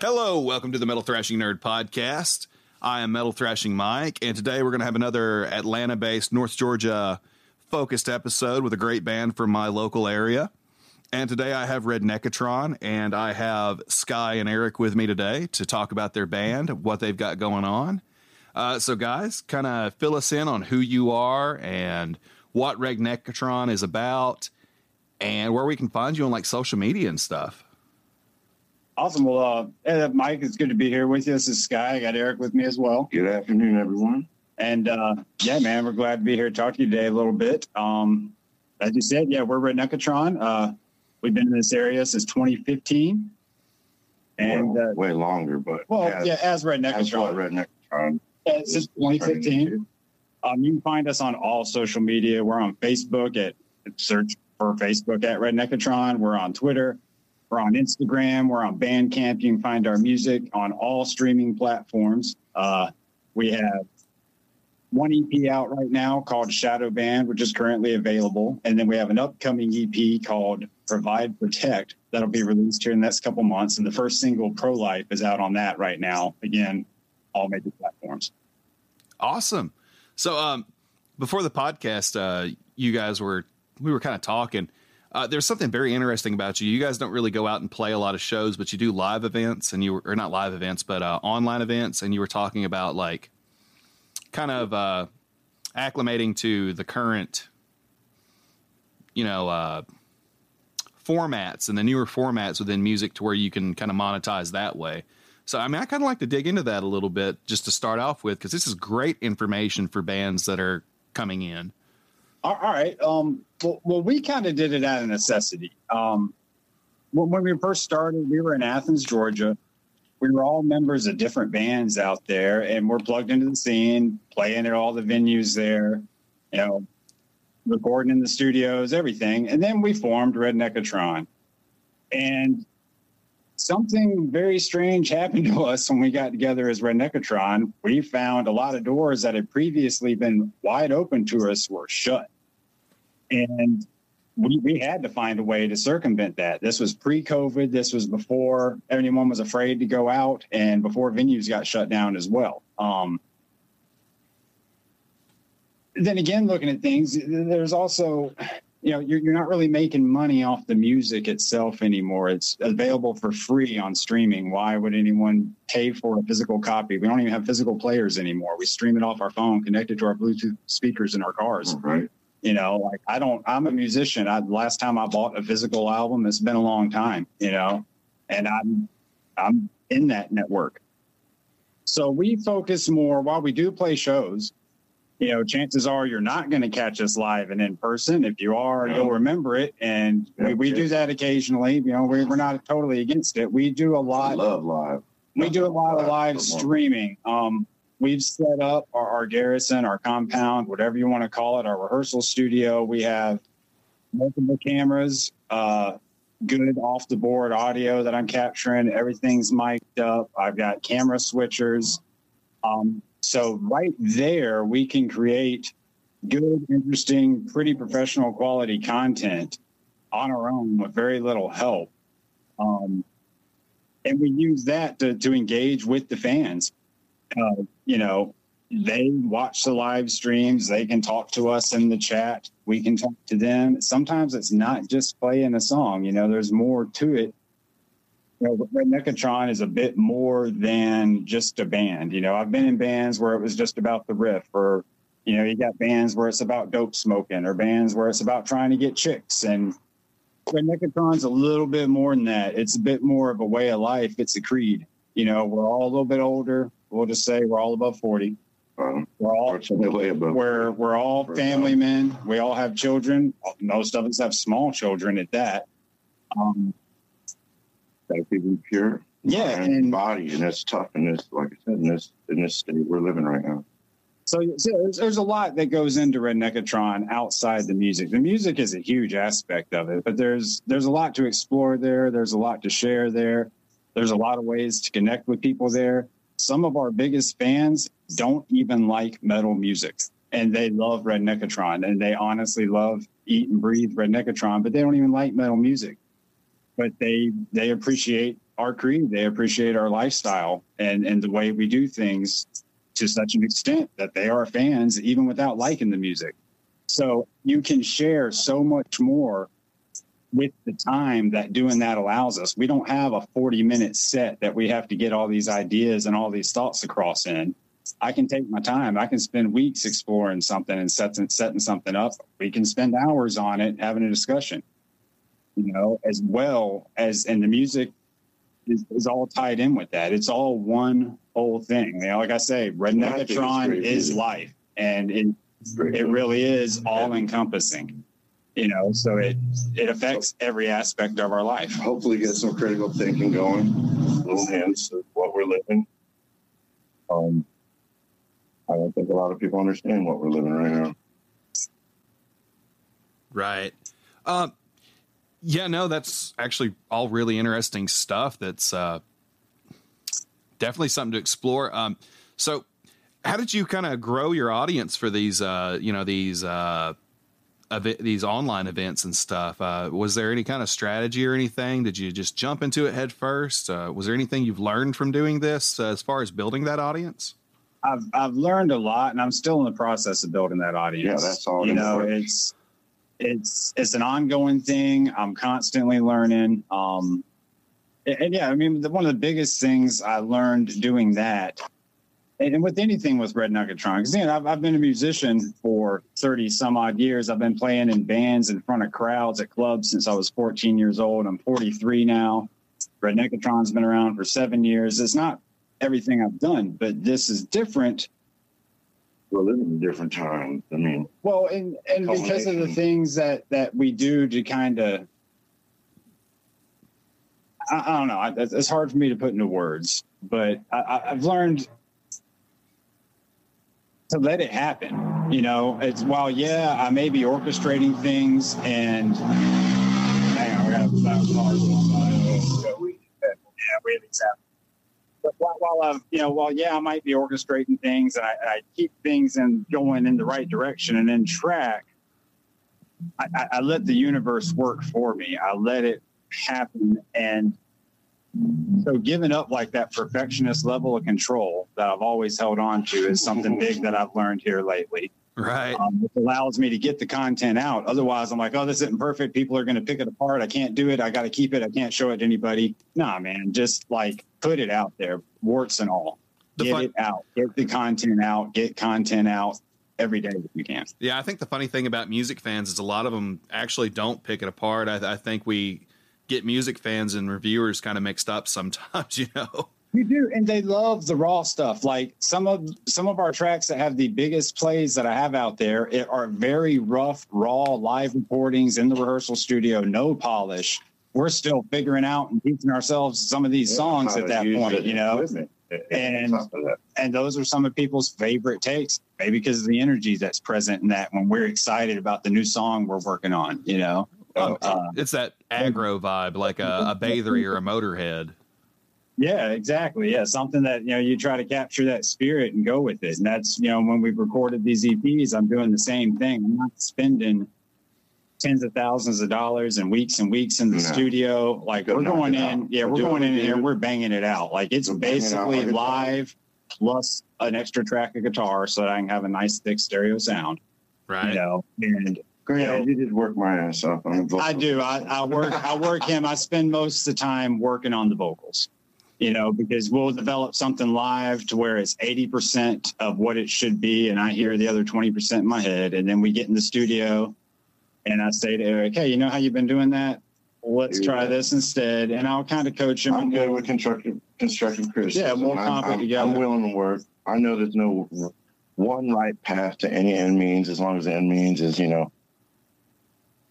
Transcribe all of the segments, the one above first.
Hello, welcome to the Metal Thrashing Nerd Podcast. I am Metal Thrashing Mike, and today we're going to have another Atlanta based, North Georgia focused episode with a great band from my local area. And today I have Redneckatron, and I have Sky and Eric with me today to talk about their band, what they've got going on. Uh, so, guys, kind of fill us in on who you are and what Redneckatron is about, and where we can find you on like social media and stuff. Awesome. Well, uh, Mike, it's good to be here with you. This is Sky. I got Eric with me as well. Good afternoon, everyone. And uh, yeah, man, we're glad to be here to talk to you today a little bit. Um, as you said, yeah, we're Redneckatron. Uh, we've been in this area since 2015. And well, uh, way longer, but well, as, yeah, as Redneckatron. Red Neckatron. Yeah, since 2015. Um, you can find us on all social media. We're on Facebook at search for Facebook at Redneckatron. We're on Twitter we're on Instagram. We're on Bandcamp. You can find our music on all streaming platforms. Uh, we have one EP out right now called Shadow Band, which is currently available. And then we have an upcoming EP called Provide Protect that'll be released here in the next couple months. And the first single, Pro Life, is out on that right now. Again, all major platforms. Awesome. So, um, before the podcast, uh, you guys were, we were kind of talking uh, there's something very interesting about you. You guys don't really go out and play a lot of shows, but you do live events, and you or not live events, but uh, online events, and you were talking about like kind of uh, acclimating to the current, you know, uh, formats and the newer formats within music to where you can kind of monetize that way. So, I mean, I kind of like to dig into that a little bit just to start off with because this is great information for bands that are coming in. All right. Um, well, well, we kind of did it out of necessity. Um, when we first started, we were in Athens, Georgia. We were all members of different bands out there, and we're plugged into the scene, playing at all the venues there, you know, recording in the studios, everything. And then we formed Redneckatron. And something very strange happened to us when we got together as Redneckatron. We found a lot of doors that had previously been wide open to us were shut. And we, we had to find a way to circumvent that. This was pre COVID. This was before anyone was afraid to go out and before venues got shut down as well. Um, then again, looking at things, there's also, you know, you're, you're not really making money off the music itself anymore. It's available for free on streaming. Why would anyone pay for a physical copy? We don't even have physical players anymore. We stream it off our phone, connected to our Bluetooth speakers in our cars. Right. You know, like I don't, I'm a musician. I, last time I bought a physical album, it's been a long time, you know, and I'm, I'm in that network. So we focus more while we do play shows. You know, chances are you're not going to catch us live and in person. If you are, you'll remember it. And we, we do that occasionally. You know, we, we're not totally against it. We do a lot. I love live. We do a lot of live streaming. Um, we've set up our, our garrison, our compound, whatever you want to call it, our rehearsal studio. We have multiple cameras, uh, good off the board audio that I'm capturing. Everything's mic'd up. I've got camera switchers. Um, so right there, we can create good, interesting, pretty professional quality content on our own with very little help. Um, and we use that to, to engage with the fans uh, you know, they watch the live streams. They can talk to us in the chat. We can talk to them. Sometimes it's not just playing a song. You know, there's more to it. You know, Redneckatron is a bit more than just a band. You know, I've been in bands where it was just about the riff, or you know, you got bands where it's about dope smoking, or bands where it's about trying to get chicks. And Redneckatron's a little bit more than that. It's a bit more of a way of life. It's a creed. You know, we're all a little bit older we'll just say we're all above 40. Um, We're all fortunately above. we're we're all family men. We all have children. Most of us have small children at that. Um, keep them pure. Yeah, mind, and body, and that's tough in this, like I said, in this in this state we're living right now. So, so there's, there's a lot that goes into Redneckatron outside the music. The music is a huge aspect of it, but there's there's a lot to explore there. There's a lot to share there. There's a lot of ways to connect with people there. Some of our biggest fans don't even like metal music, and they love Redneckatron, and they honestly love eat and breathe Redneckatron, but they don't even like metal music. But they they appreciate our creed, they appreciate our lifestyle, and and the way we do things to such an extent that they are fans even without liking the music. So you can share so much more with the time that doing that allows us. We don't have a 40 minute set that we have to get all these ideas and all these thoughts across in. I can take my time. I can spend weeks exploring something and setting, setting something up. We can spend hours on it having a discussion, you know, as well as, and the music is, is all tied in with that. It's all one whole thing. You know, like I say, Redneckatron is life, and it it really is all encompassing. You know, so it it affects every aspect of our life. Hopefully, get some critical thinking going. Little hints of what we're living. Um, I don't think a lot of people understand what we're living right now. Right. Um, yeah, no, that's actually all really interesting stuff. That's uh, definitely something to explore. Um, so, how did you kind of grow your audience for these, uh, you know, these uh, ev- these online events and stuff? Uh, was there any kind of strategy or anything? Did you just jump into it head first? Uh, was there anything you've learned from doing this uh, as far as building that audience? I've I've learned a lot, and I'm still in the process of building that audience. Yeah, that's all You know, work. it's it's it's an ongoing thing. I'm constantly learning. Um, and, and yeah, I mean, the, one of the biggest things I learned doing that, and, with anything with Redneckatron, because you know, I've, I've been a musician for 30 some odd years. I've been playing in bands in front of crowds at clubs since I was 14 years old. I'm 43 now. Redneckatron's been around for seven years. It's not everything I've done, but this is different We're living in different times. I mean, well, and and because of the things that that we do to kind of, I, I don't know. I, it's hard for me to put into words, but I, I've learned to let it happen. You know, it's while yeah, I may be orchestrating things, and hang on, we got a. Yeah, we have happen. But while, while I'm, you know, while yeah, I might be orchestrating things and I, I keep things and going in the right direction and in track, I, I, I let the universe work for me. I let it happen, and so giving up like that perfectionist level of control that I've always held on to is something big that I've learned here lately Right. um, which allows me to get the content out. Otherwise, I'm like, oh, this isn't perfect. People are going to pick it apart. I can't do it. I got to keep it. I can't show it to anybody. Nah, man, just like put it out there, warts and all. The get fun- it out. Get the content out. Get content out every day if you can. Yeah, I think the funny thing about music fans is a lot of them actually don't pick it apart. I, I think we get music fans and reviewers kind of mixed up sometimes, you know. You do, and they love the raw stuff. Like some of some of our tracks that have the biggest plays that I have out there it are very rough, raw live recordings in the rehearsal studio, no polish. We're still figuring out and teaching ourselves some of these songs at that point, you know. And- on top of that. And those are some of people's favorite takes, maybe because of the energy that's present in that when we're excited about the new song we're working on, you know. Um, Uh, it's that aggro vibe, like a, a Bathory or a motorhead. Yeah, exactly. Yeah, something that you know you try to capture that spirit and go with it. And that's you know when we've recorded these EPs, I'm doing the same thing. I'm not spending tens of thousands of dollars and weeks and weeks in the No. studio. Like Go we're going in, out. yeah, Go we're going in here, we're banging it out. Like it's Go bang it basically like live plus an extra track of guitar, so that I can have a nice thick stereo sound. Right. You know, and Grant, Yeah. you did work my ass off on the vocals. I do. I, I work. I work him. I spend most of the time working on the vocals. You know, because we'll develop something live to where it's eighty percent of what it should be, and I hear the other twenty percent in my head, and then we get in the studio, and I say to Eric, "Hey, you know how you've been doing that? Let's Do try this instead." And I'll kind of coach him. I'm good with constructive constructive criticism. Yeah, more I'm- confident I'm, together. I'm willing to work. I know there's no one right path to any end means as long as the end means is, you know,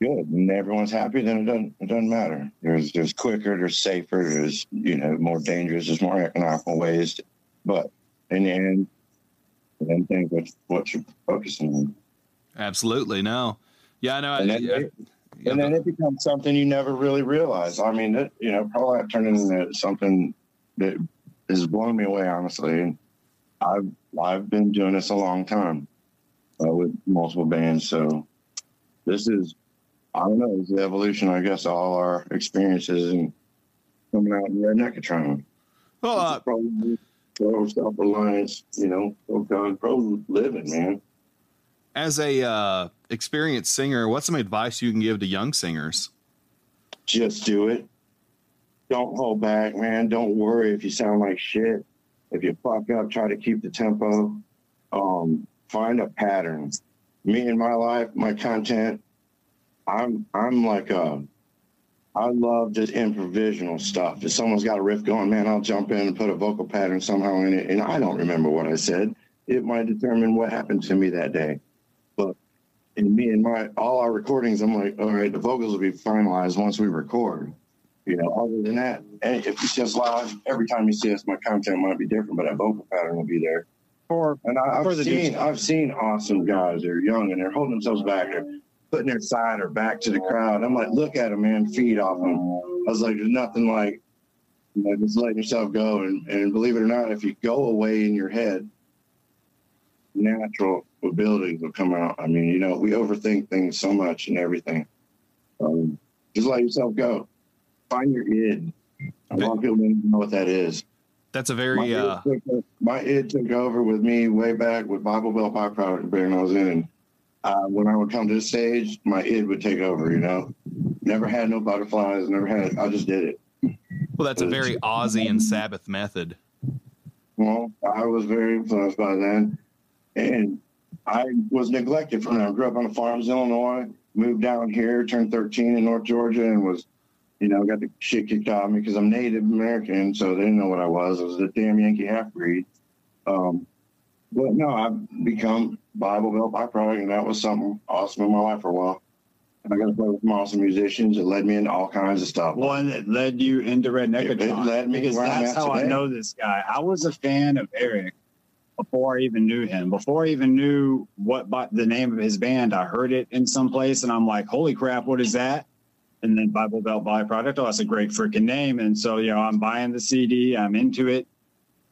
good and everyone's happy, then it doesn't it doesn't matter. There's there's quicker, there's safer, there's you know more dangerous, there's more economical ways. To, but in the end, then think what what you're focusing on. Absolutely, no. Yeah, I know. And then, I, it, and then it becomes something you never really realize. I mean, it, you know, probably turned into something that has blown me away, honestly. And I've I've been doing this a long time uh, with multiple bands, so this is I don't know, it's the evolution, I guess, all our experiences and coming out in Redneckatron. well, uh, probably pro self reliance, you know, pro God, pro living, man. as a uh, experienced singer, what's some advice you can give to young singers? Just do it. Don't hold back, man. Don't worry if you sound like shit. If you fuck up, try to keep the tempo. Um, find a pattern. Me in my life, my content, I'm I'm like a I love just improvisational stuff. If someone's got a riff going, man, I'll jump in and put a vocal pattern somehow in it. And I don't remember what I said. It might determine what happened to me that day. But in me and my all our recordings, I'm like, all right, the vocals will be finalized once we record. You know, other than that, and if it's just live, every time you see us, my content might be different, but that vocal pattern will be there. For And I, I've the seen. I've seen awesome guys. They're young and they're holding themselves back. They're putting their side or back to the crowd. I'm like, look at them, man, feed off them. I was like, there's nothing like you know, just letting yourself go. And, and believe it or not, if you go away in your head, natural abilities will come out. I mean, you know, we overthink things so much and everything. Um, just let yourself go. Find your id. A lot of people don't even know what that is. That's a My very id, uh, took, my id took over with me way back with Bible Belt byproduct band I was in. And uh, when I would come to the stage, my id would take over, you know. Never had no butterflies, never had, I just did it. well, that's a very Ozzy and Sabbath method. Well, I was very influenced by then. And I was neglected from that. I grew up on the farms in Illinois, moved down here, turned 13 in North Georgia, and was, you know, got the shit kicked out of me because I'm Native American, so they didn't know what I was. I was a damn Yankee half breed. Um, but no, I've become Bible Belt byproduct, and that was something awesome in my life for a while. And I got to play with some awesome musicians. It led me into all kinds of stuff. one that led you into Redneck It- it led me because that's at how I know this guy. I was a fan of Eric before I even knew him. Before I even knew what by, the name of his band, I heard it in some place, and I'm like, "Holy crap, what is that?" And then Bible Belt Byproduct. Oh, that's a great freaking name. And so, you know, I'm buying the CD. I'm into it.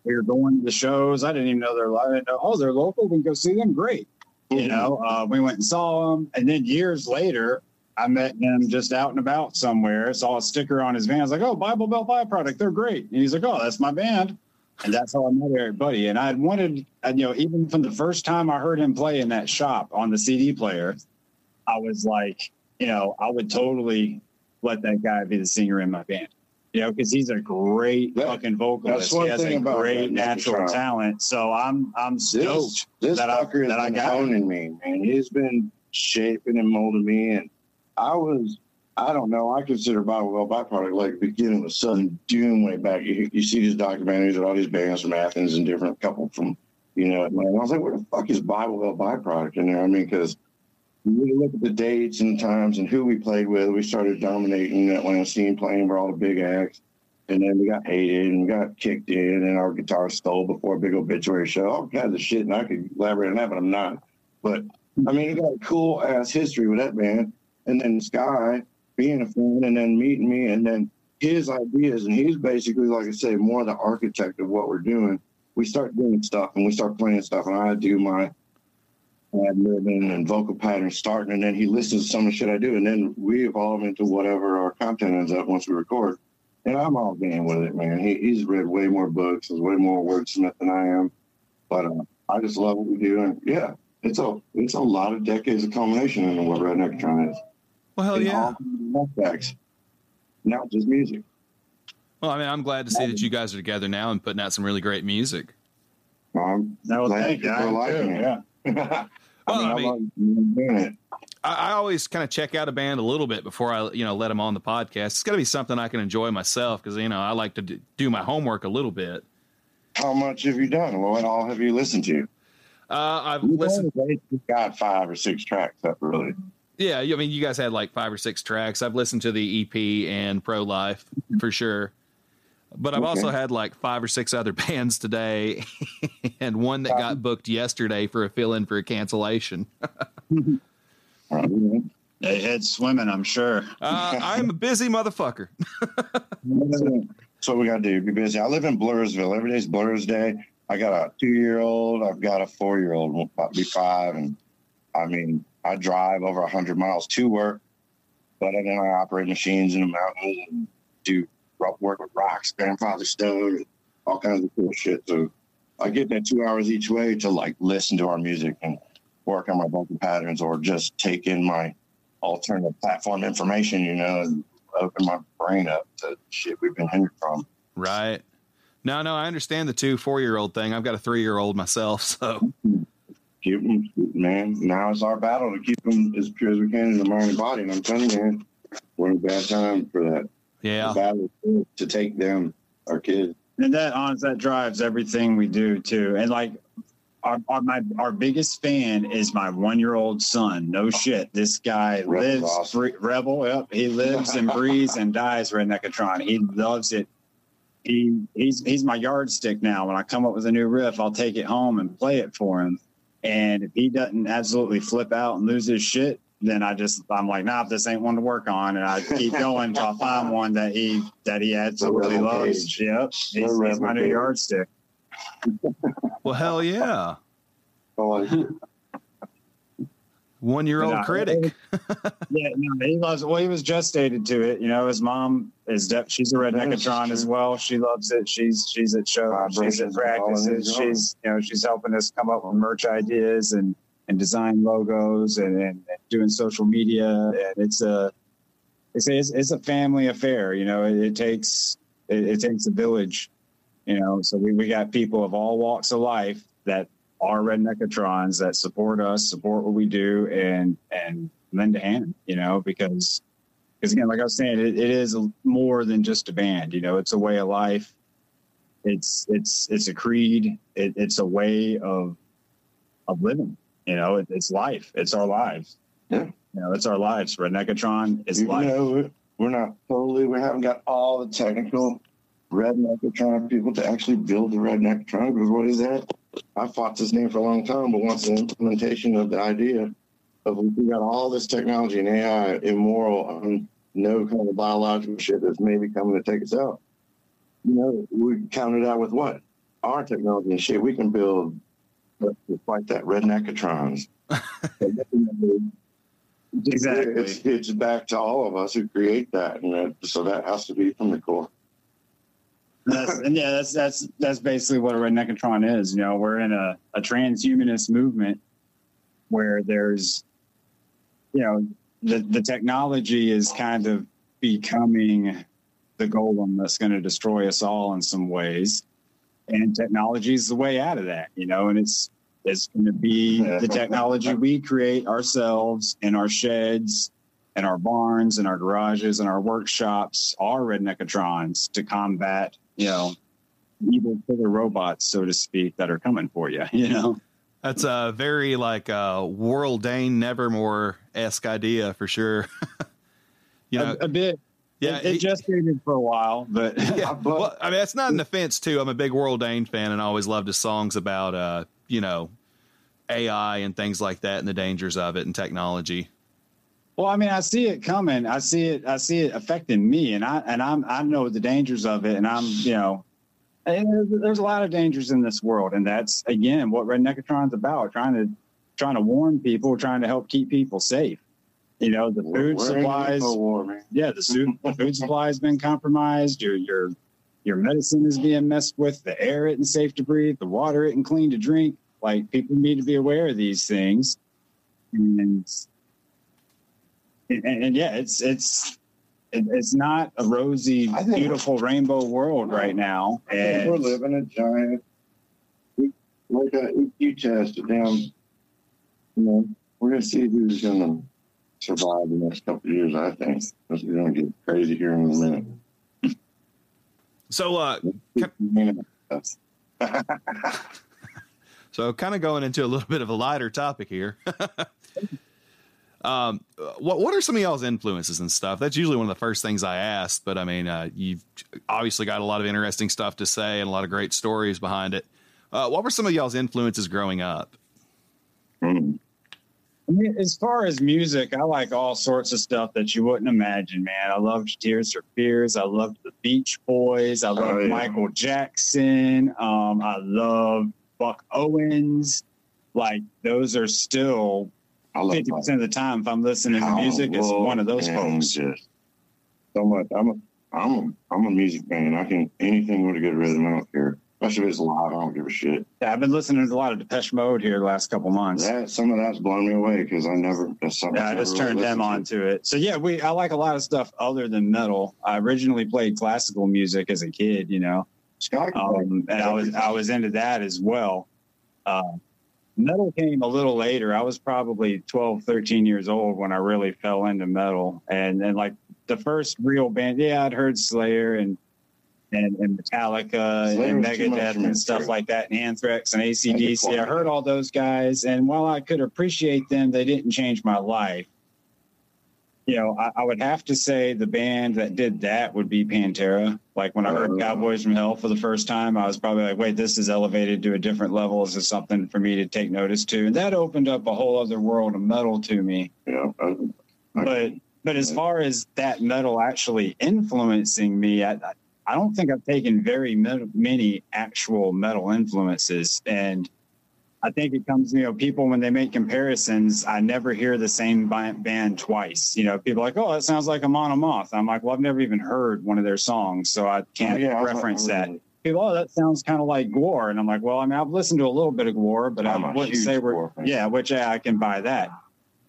We were going to the shows. I didn't even know they're live. I didn't know, oh, they're local. We can go see them. Great. You know, uh, we went and saw them, And then years later, I met him just out and about somewhere. Saw a sticker on his van. I was like, "Oh, Bible Belt Byproduct, they're great." And he's like, "Oh, that's my band," and that's how I met Eric Buddy. And I had wanted, you know, even from the first time I heard him play in that shop on the CD player, I was like, you know, I would totally let that guy be the singer in my band. You know, because he's a great That- fucking vocalist. that's one he has thing a about great natural talent. So I'm I'm stoked. This, this that I- that I got. honing me, man. He's been shaping and molding me, and I was, I don't know, I consider Bible Belt byproduct like the beginning of Southern Doom way back. You, you see these documentaries of all these bands from Athens and different couple from, you know, Atlanta. I was like, where the fuck is Bible Belt byproduct in there? I mean, because really look at the dates and times and who we played with. We started dominating that Atlanta scene, playing where all the big acts. And then we got hated and got kicked in, and our guitar stole before a big obituary show. All kinds of shit, and I could elaborate on that, but I'm not. But I mean, he got a cool ass history with that band, and then Sky being a fan, and then meeting me, and then his ideas, and he's basically, like I say, more the architect of what we're doing. We start doing stuff, and we start playing stuff, and I do my ad libbing and vocal patterns starting, and then he listens to some of the shit I do, and then we evolve into whatever our content ends up once we record. And I'm all game with it, man. He, he's read way more books, is way more wordsmith than I am. But uh, I just love what we do, and yeah, it's a it's a lot of decades of culmination into what Redneckatron is. Well, hell In yeah. all aspects, not just music. Well, I mean, I'm glad to see that you guys are together now and putting out some really great music. Um, No, thank you. for I am liking it. Yeah. Well, I I mean- love doing it. I, I always kind of check out a band a little bit before I, you know, let them on the podcast. It's got to be something I can enjoy myself because you know I like to do my homework a little bit. How much have you done? What all have you listened to? Uh, I've You've listened. got five or six tracks up, really. Yeah, I mean, you guys had like five or six tracks. I've listened to the EP and Pro Life for sure, but I've okay. also had like five or six other bands today, and one that got booked yesterday for a fill in for a cancellation. They had swimming, I'm sure. Uh, I'm a busy motherfucker. That's what we got to do. Be busy. I live in Blairsville. Every day's Blur's Day. I got a two year old. I've got a four year old, about to be five. And I mean, I drive over 100 miles to work, but then I operate machines in the mountains and do work with rocks, grandfather stone, and all kinds of cool shit. So I get that two hours each way to like listen to our music and work on my vocal patterns or just take in my alternative platform information, you know, and open my brain up to shit we've been hindered from. Right. No, no, I understand the two four year old thing. I've got a three year old myself, so keep them, man. Now it's our battle to keep them as pure as we can in the mind and body. And I'm telling you, man, we're in a bad time for that. Yeah, to take them, our kids. And that honest, that drives everything we do too. And like our, our, my our biggest fan is my one year old son. No shit, this guy Rebel's lives awesome. free, rebel. Yep, he lives and breathes and dies Redneckatron. He loves it. He he's he's my yardstick now. When I come up with a new riff, I'll take it home and play it for him. And if he doesn't absolutely flip out and lose his shit, then I just I'm like, nah, this ain't one to work on, and I keep going until I find one that he that he absolutely loves. Yep, he's, he's my new yardstick well, hell yeah. One year old critic. yeah, no, he loves. Well, he was gestated to it. You know, his mom is. De- she's a redneckatron as well. She loves it. She's she's at shows. She's at practices. She's you know she's helping us come up with merch ideas and and design logos and, and, and doing social media. And it's a it's it's a family affair. You know, it, it takes it, it takes a village you know, so we, we got people of all walks of life that are redneckatrons that support us, support what we do, and and lend a hand. You know, because because again, like I was saying, it, it is more than just a band. You know, it's a way of life. It's it's it's a creed. It, it's a way of of living. You know, it, it's life. It's our lives. Yeah. You know, it's our lives. Redneckatron is life. Know, we're not totally. We haven't got all the technical redneckatron people to actually build the redneckatron because what is that? I fought this name for a long time, but once the implementation of the idea of we got all this technology and AI, immoral, um, no kind of biological shit that's maybe coming to take us out. You know, we counted out with what? Our technology and shit. We can build just like that redneckatrons. exactly. It's, it's back to all of us who create that, and that, so that has to be from the core that's, and yeah, that's that's that's basically what a redneckatron is. You know, we're in a, a transhumanist movement where there's, you know, the the technology is kind of becoming the golem that's going to destroy us all in some ways, and technology is the way out of that. You know, and it's it's going to be the technology we create ourselves in our sheds and our barns and our garages and our workshops are redneckatrons to combat you know, evil killer robots, so to speak, that are coming for you. You know, that's a very like uh, Warrel Dane Nevermore esque idea for sure. you know, a, a bit. Yeah, it, it just ended for a while, but yeah. well, I mean, it's not an offense too. I'm a big Warrel Dane fan, and I always loved his songs about, uh, you know, AI and things like that, and the dangers of it and technology. Well, I mean, I see it coming. I see it. I see it affecting me, and I and I'm I know the dangers of it, and I'm you know, there's, there's a lot of dangers in this world, and that's again what Redneckatron's about, trying to trying to warn people, trying to help keep people safe. You know, the food We're supplies. War, yeah, the food, the food supply has been compromised. Your your your medicine is being messed with. The air isn't safe to breathe. The water isn't clean to drink. Like people need to be aware of these things, and and, and yeah, it's it's it's not a rosy, beautiful rainbow world right now. And we're living a giant, like a EQ test down. You know, we're gonna see who's gonna survive the next couple of years. I think it's gonna get crazy here in a minute. So, uh, so kind of going into a little bit of a lighter topic here. Um, what what are some of y'all's influences and stuff? That's usually one of the first things I ask. But I mean, uh, you've obviously got a lot of interesting stuff to say and a lot of great stories behind it. Uh, what were some of y'all's influences growing up? As far as music, I like all sorts of stuff that you wouldn't imagine, man. I loved Tears for Fears. I loved the Beach Boys. I loved oh, yeah. Michael Jackson. Um, I love Buck Owens. Like those are still fifty percent of the time. If I'm listening to music, it's one of those folks. Just so much. I'm a I'm a I'm a music fan. I can anything with a good rhythm. I don't care. Especially if it's live, I don't give a shit. Yeah, I've been listening to a lot of Depeche Mode here the last couple months. That some of that's blown me away because I never. That's something yeah, I just turned them on to it. So yeah, we I like a lot of stuff other than metal. I originally played classical music as a kid, you know, um, and I was I was into that as well. Uh, metal came a little later. I was probably 12, 13 years old when I really fell into metal, and and like the first real band. Yeah, I'd heard Slayer and and, and Metallica Slayer and Megadeth and stuff like that, and Anthrax and ACDC. I heard all those guys, and while I could appreciate them, they didn't change my life. You know, I, I would have to say the band that did that would be Pantera. Like when I heard uh, Cowboys from Hell for the first time, I was probably like, wait, this is elevated to a different level. This is something for me to take notice to. And that opened up a whole other world of metal to me. Yeah. I, I, but but as far as that metal actually influencing me, I, I don't think I've taken very many actual metal influences. And I think it comes, you know, people when they make comparisons, I never hear the same band twice. You know, people like, oh, that sounds like Amon Amarth. I'm like, well, I've never even heard one of their songs, so I can't yeah, reference that. People, oh, that sounds kind of like Gore, and I'm like, well, I mean, I've listened to a little bit of Gore, but I'm I wouldn't say we're, yeah, which yeah, I can buy that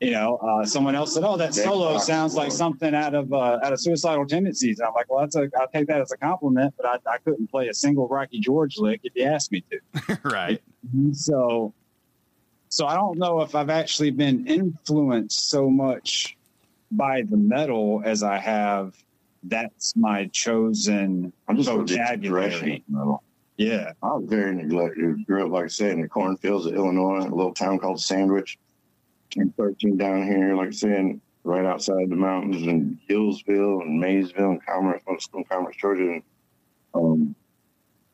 you know, uh, someone else said, "Oh, that solo sounds like something out of uh, out of Suicidal Tendencies." And I'm like, "Well, that's a I'll take that as a compliment, but I, I couldn't play a single Rocky George lick if you asked me to." right. So, so I don't know if I've actually been influenced so much by the metal as I have. That's my chosen I'm just vocabulary. Metal. Yeah, I was very neglected. Grew up, like I said, in the cornfields of Illinois, a little town called Sandwich Camp 13 down here, like I said, right outside the mountains in Hillsville and Maysville and Commerce, School Commerce, Georgia. And, um,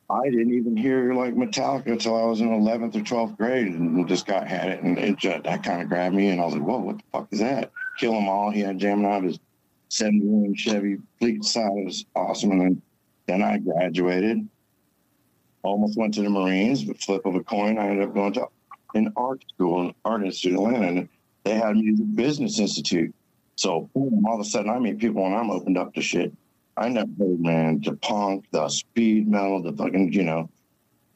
I didn't even hear like Metallica until I was in 11th or 12th grade and just got had it. And it just, that kind of grabbed me. And I was like, whoa, what the fuck is that? Kill 'em all. He had jamming out his 71 Chevy fleet side. It was awesome. And then, then I graduated, almost went to the Marines, but flip of a coin, I ended up going to in art school art institute in Atlanta, they had music business institute. So boom, all of a sudden I meet people and I'm opened up to shit. I never heard man the punk, the speed metal, the fucking you know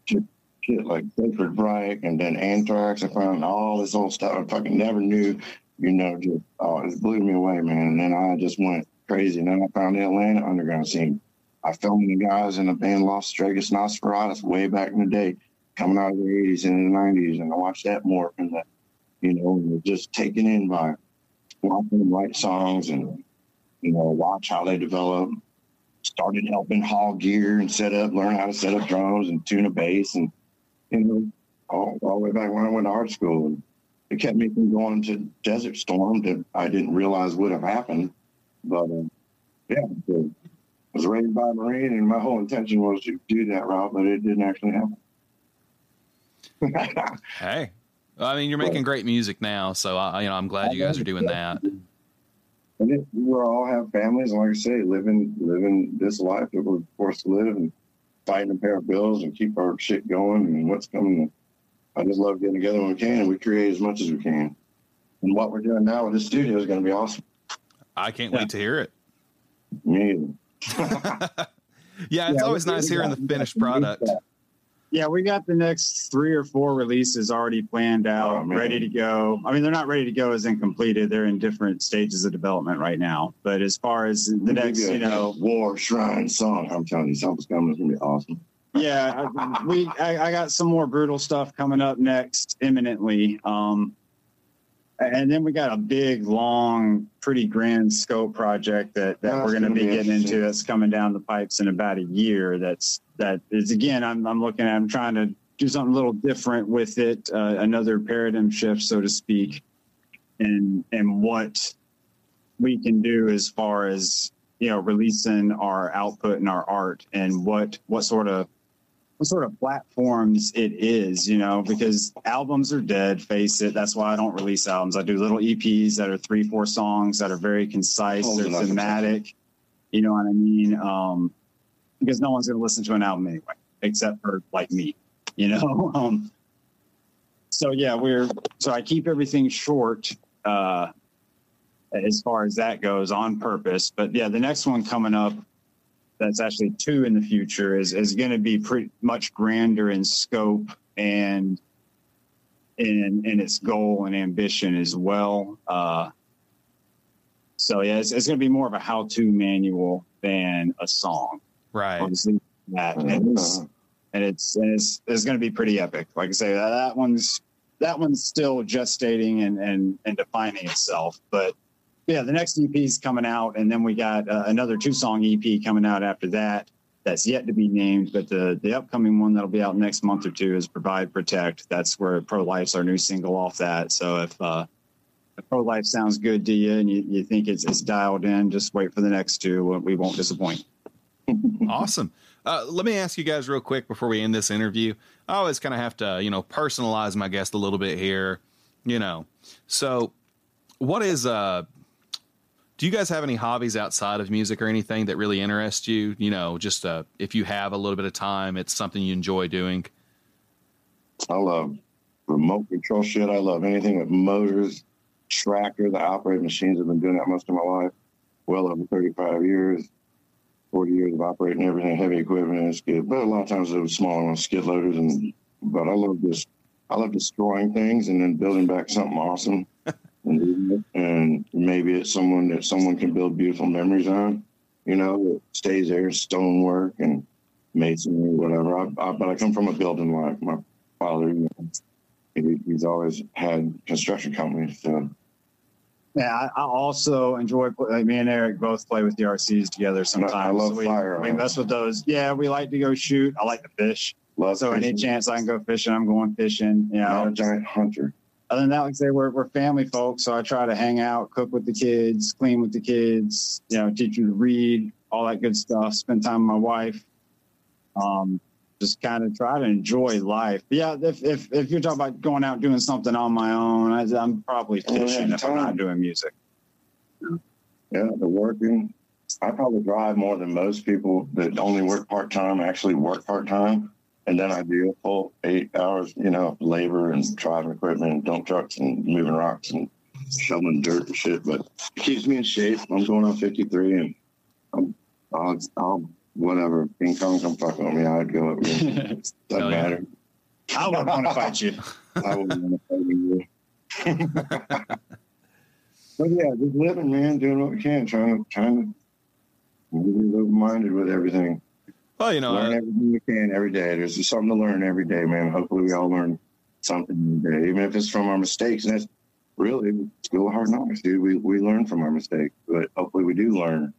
shit, like Sacred Reich and then Anthrax. I found all this old stuff. I fucking never knew, you know, just oh it blew me away, man. And then I just went crazy. And then I found the Atlanta underground scene. I filmed the guys in the band Los Stragus Nosferatus way back in the day coming out of the 80s and the 90s. And I watched that more and that, you know, just taken in by watching them write songs and, you know, watch how they develop. Started helping haul gear and set up, learn how to set up drums and tune a bass. And, you know, all, all the way back when I went to art school. It kept me from going to Desert Storm that I didn't realize would have happened. But, uh, yeah, I was raised by a Marine, and my whole intention was to do that route, but it didn't actually happen hey, I mean, you're making great music now, so I, you know, I'm glad you guys are doing that. And it, we all have families, and like I say, living living this life that we're forced to live, and fighting to pay our bills and keep our shit going, and what's coming. I just love getting together when we can, and we create as much as we can. And what we're doing now with this studio is going to be awesome. I can't yeah. wait to hear it. Me. yeah, it's yeah, always nice hearing the finished product. Yeah, we got the next three or four releases already planned out, oh, ready to go. I mean, they're not ready to go as in completed. They're in different stages of development right now. But as far as the next, you know, War Shrine song, I'm telling you, something's coming. It's gonna be awesome. Yeah, we I, I, got some more brutal stuff coming up next imminently. Um, and then we got a big, long, pretty grand scope project that, that we're going to be getting into. That's coming down the pipes in about a year. That's that is again. I'm I'm looking at. I'm trying to do something a little different with it. Uh, another paradigm shift, so to speak. and and what we can do as far as you know releasing our output and our art and what what sort of what sort of platforms it is you know because albums are dead face it. That's why i don't release albums. I do little eps that are three four songs that are very concise Oh, they're thematic you know what i mean? Um because no one's going to listen to an album anyway except for like me you know? Um so yeah we're so i keep everything short uh as far as that goes on purpose. But yeah the next one coming up that's actually two in the future is is going to be pretty much grander in scope and in in its goal and ambition as well. Uh so yeah it's, it's going to be more of a how-to manual than a song. Right. obviously that and it's and it's and it's, it's going to be pretty epic. Like i say that, that one's that one's still gestating and and and defining itself but yeah the next ep is coming out and then we got uh, another two song ep coming out after that that's yet to be named but the the upcoming one that'll be out next month or two is provide protect that's where pro life's our new single off that so if uh if pro life sounds good to you and you, you think it's, it's dialed in just wait for the next two we won't disappoint awesome. Uh, let me ask you guys real quick before we end this interview. I always kind of have to, you know, personalize my guest a little bit here, you know. So, what is uh do you guys have any hobbies outside of music or anything that really interest you? You know, just uh if you have a little bit of time, it's something you enjoy doing. I love remote control shit. I love anything with motors, tractor, the operating machines. I've been doing that most of my life. Well over 35 years, 40 years of operating everything, heavy equipment and skid. But a lot of times it was small ones, skid loaders. And but I love this. I love destroying things and then building back something awesome. And, maybe it's someone that someone can build beautiful memories on. You know, that stays there, stonework and masonry, whatever. I, I, but I come from a building life. My father, you know, he, he's always had construction companies. So Yeah, I, I also enjoy. Like me and Eric both play with the RCs together. Sometimes I love we, firearms. we mess with those. Yeah, we like to go shoot. I like to fish. love So any chance I can go fishing, I'm going fishing. You Not a giant hunter. Other than that, like I say, we're we're family folks. So I try to hang out, cook with the kids, clean with the kids. You know, teach them to read, all that good stuff. Spend time with my wife. Um, just kind of try to enjoy life. But yeah, if, if if you're talking about going out doing something on my own, I, I'm probably Oh, fishing if I'm not doing music. Yeah, the working. I probably drive more than most people that only work part time actually work part time. And then I do a full eight hours, you know, labor and driving equipment and dump trucks and moving rocks and shoveling dirt and shit. But it keeps me in shape. I'm going on 53 and I'm, I'll, I'll whatever. King Kong come fuck with me. I'd go up. Doesn't Hell yeah. matter. I would want to fight you. I wouldn't want to fight you. but yeah, just living, man, doing what we can, trying to trying to be open minded with everything. Well, you know, learn uh, everything you can every day. There's something to learn every day, man. Hopefully, we all learn something every day, even if it's from our mistakes. And that's really school hard knocks, dude. We we learn from our mistakes, but hopefully, we do learn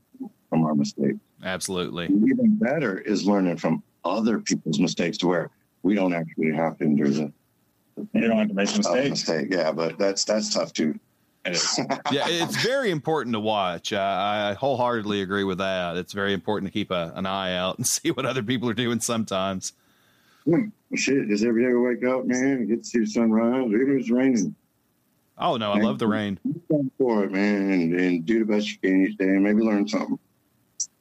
from our mistakes. absolutely. Even better is learning from other people's mistakes to where we don't actually have to endure the You don't have to make mistakes. mistake. Yeah, but that's that's tough too. It is. yeah, it's very important to watch. Uh, I wholeheartedly agree with that. It's very important to keep a, an eye out and see what other people are doing sometimes. Shit, just every day we wake up, man, get to see the sunrise, even if it's raining. Oh no, I love the rain. Go for it, man, and, and do the best you can each day, and maybe learn something.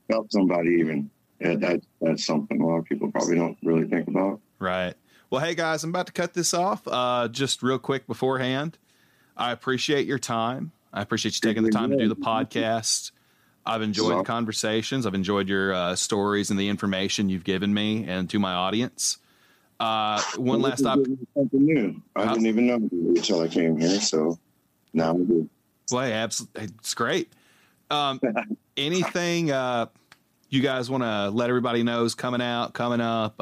Help somebody, even. Yeah, that that's something a lot of people probably don't really think about. Right. Well, hey guys, I'm about to cut this off. Uh, just real quick beforehand, I appreciate your time. I appreciate you taking the time to do the podcast. I've enjoyed the conversations. I've enjoyed your uh, stories and the information you've given me and to my audience. Uh, one last op- something new. I didn't even know until I came here, so now we do. Well, hey, absolutely, it's great. Um, anything uh, you guys want to let everybody know is coming out, coming up?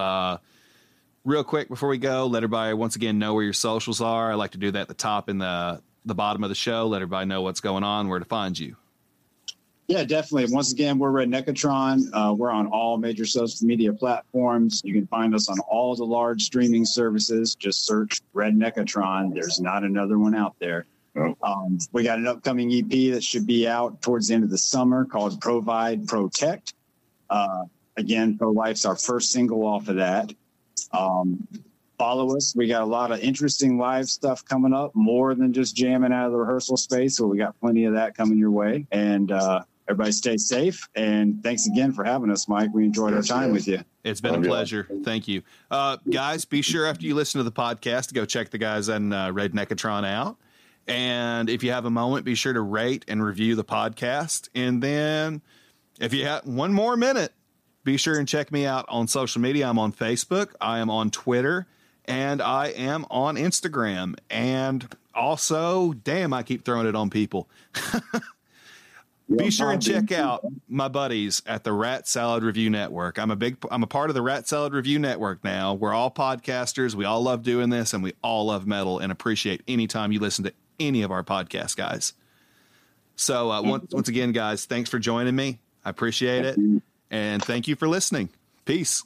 Real quick before we go, let everybody once again know where your socials are. I like to do that at the top and the the bottom of the show. Let everybody know what's going on, where to find you. Yeah, definitely. Once again, we're Redneckatron. Uh, we're on all major social media platforms. You can find us on all the large streaming services. Just search Redneckatron. There's not another one out there. Um, we got an upcoming EP that should be out towards the end of the summer called Provide Protect. Uh, again, Pro Life's our first single off of that. Um, follow us. We got a lot of interesting live stuff coming up, more than just jamming out of the rehearsal space. So we got plenty of that coming your way. And uh, everybody stay safe. And thanks again for having us, Mike. We enjoyed our time with you. It's been a pleasure. Thank you. Uh, guys, be sure after you listen to the podcast to go check the guys on uh, Redneckatron out. And if you have a moment, be sure to rate and review the podcast. And then if you have one more minute, be sure and check me out on social media. I'm on Facebook, I am on Twitter, and I am on Instagram. And also, damn, I keep throwing it on people. Be sure and check out my buddies at the Rat Salad Review Network. I'm a big I'm a part of the Rat Salad Review Network now. We're all podcasters. We all love doing this and we all love metal and appreciate any time you listen to any of our podcast guys. So uh, once once again guys, thanks for joining me. I appreciate it. And thank you for listening. Peace.